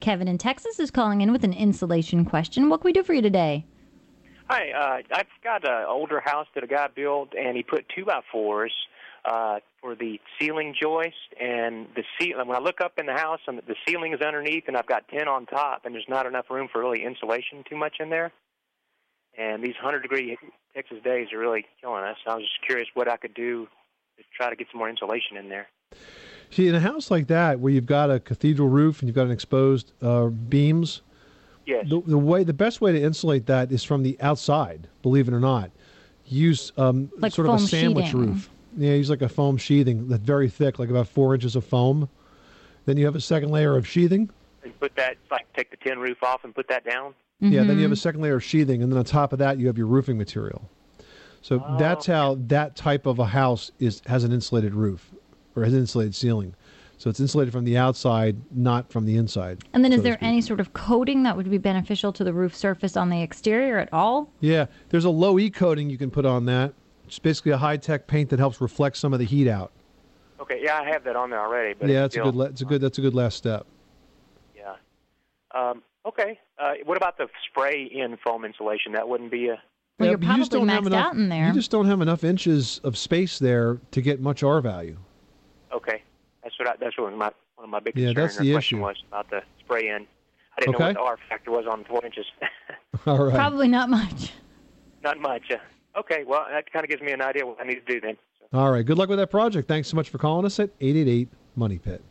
Kevin in Texas is calling in with an insulation question. What can we do for you today? Hi, uh, I've got an older house that a guy built, and he put two by fours uh, for the ceiling joist. And the ceiling, when I look up in the house, and the ceiling is underneath, and I've got ten on top, and there's not enough room for really insulation too much in there. And these 100 degree Texas days are really killing us. I was just curious what I could do to try to get some more insulation in there. See, in a house like that, where you've got a cathedral roof and you've got an exposed uh, beams, Yes. the, the way the best way to insulate that is from the outside. Believe it or not, use um, Like sort of a sandwich sheathing. roof. Yeah, use like a foam sheathing that's very thick, like about four inches of foam. Then you have a second layer of sheathing. and put that, like, take the tin roof off and put that down. Yeah, then you Mm-hmm. have a second layer of sheathing, and then on top of that, you have your roofing material. So Oh, that's how that type of a house is has an insulated roof or has an insulated ceiling. So it's insulated from the outside, not from the inside. And then, so is there any sort of coating that would be beneficial to the roof surface on the exterior at all? Yeah, there's a low E coating you can put on that. It's basically a high tech paint that helps reflect some of the heat out. Okay, yeah, I have that on there already. But yeah, it's that's a good. La- it's a good. That's a good last step. Yeah. Um, okay. Uh, what about the spray in foam insulation? That wouldn't be a. Well, Yeah, you're but you probably maxed enough- out in there. You just don't have enough inches of space there to get much R value. Okay. That's what I, that's what my one of my big Yeah, that's the question issue. was about the spray in. I didn't Okay. know what the R factor was on four inches. All right. Probably not much. Not much. Uh, okay. Well, that kind of gives me an idea what I need to do then. So. All right. Good luck with that project. Thanks so much for calling us at 888 Money Pit.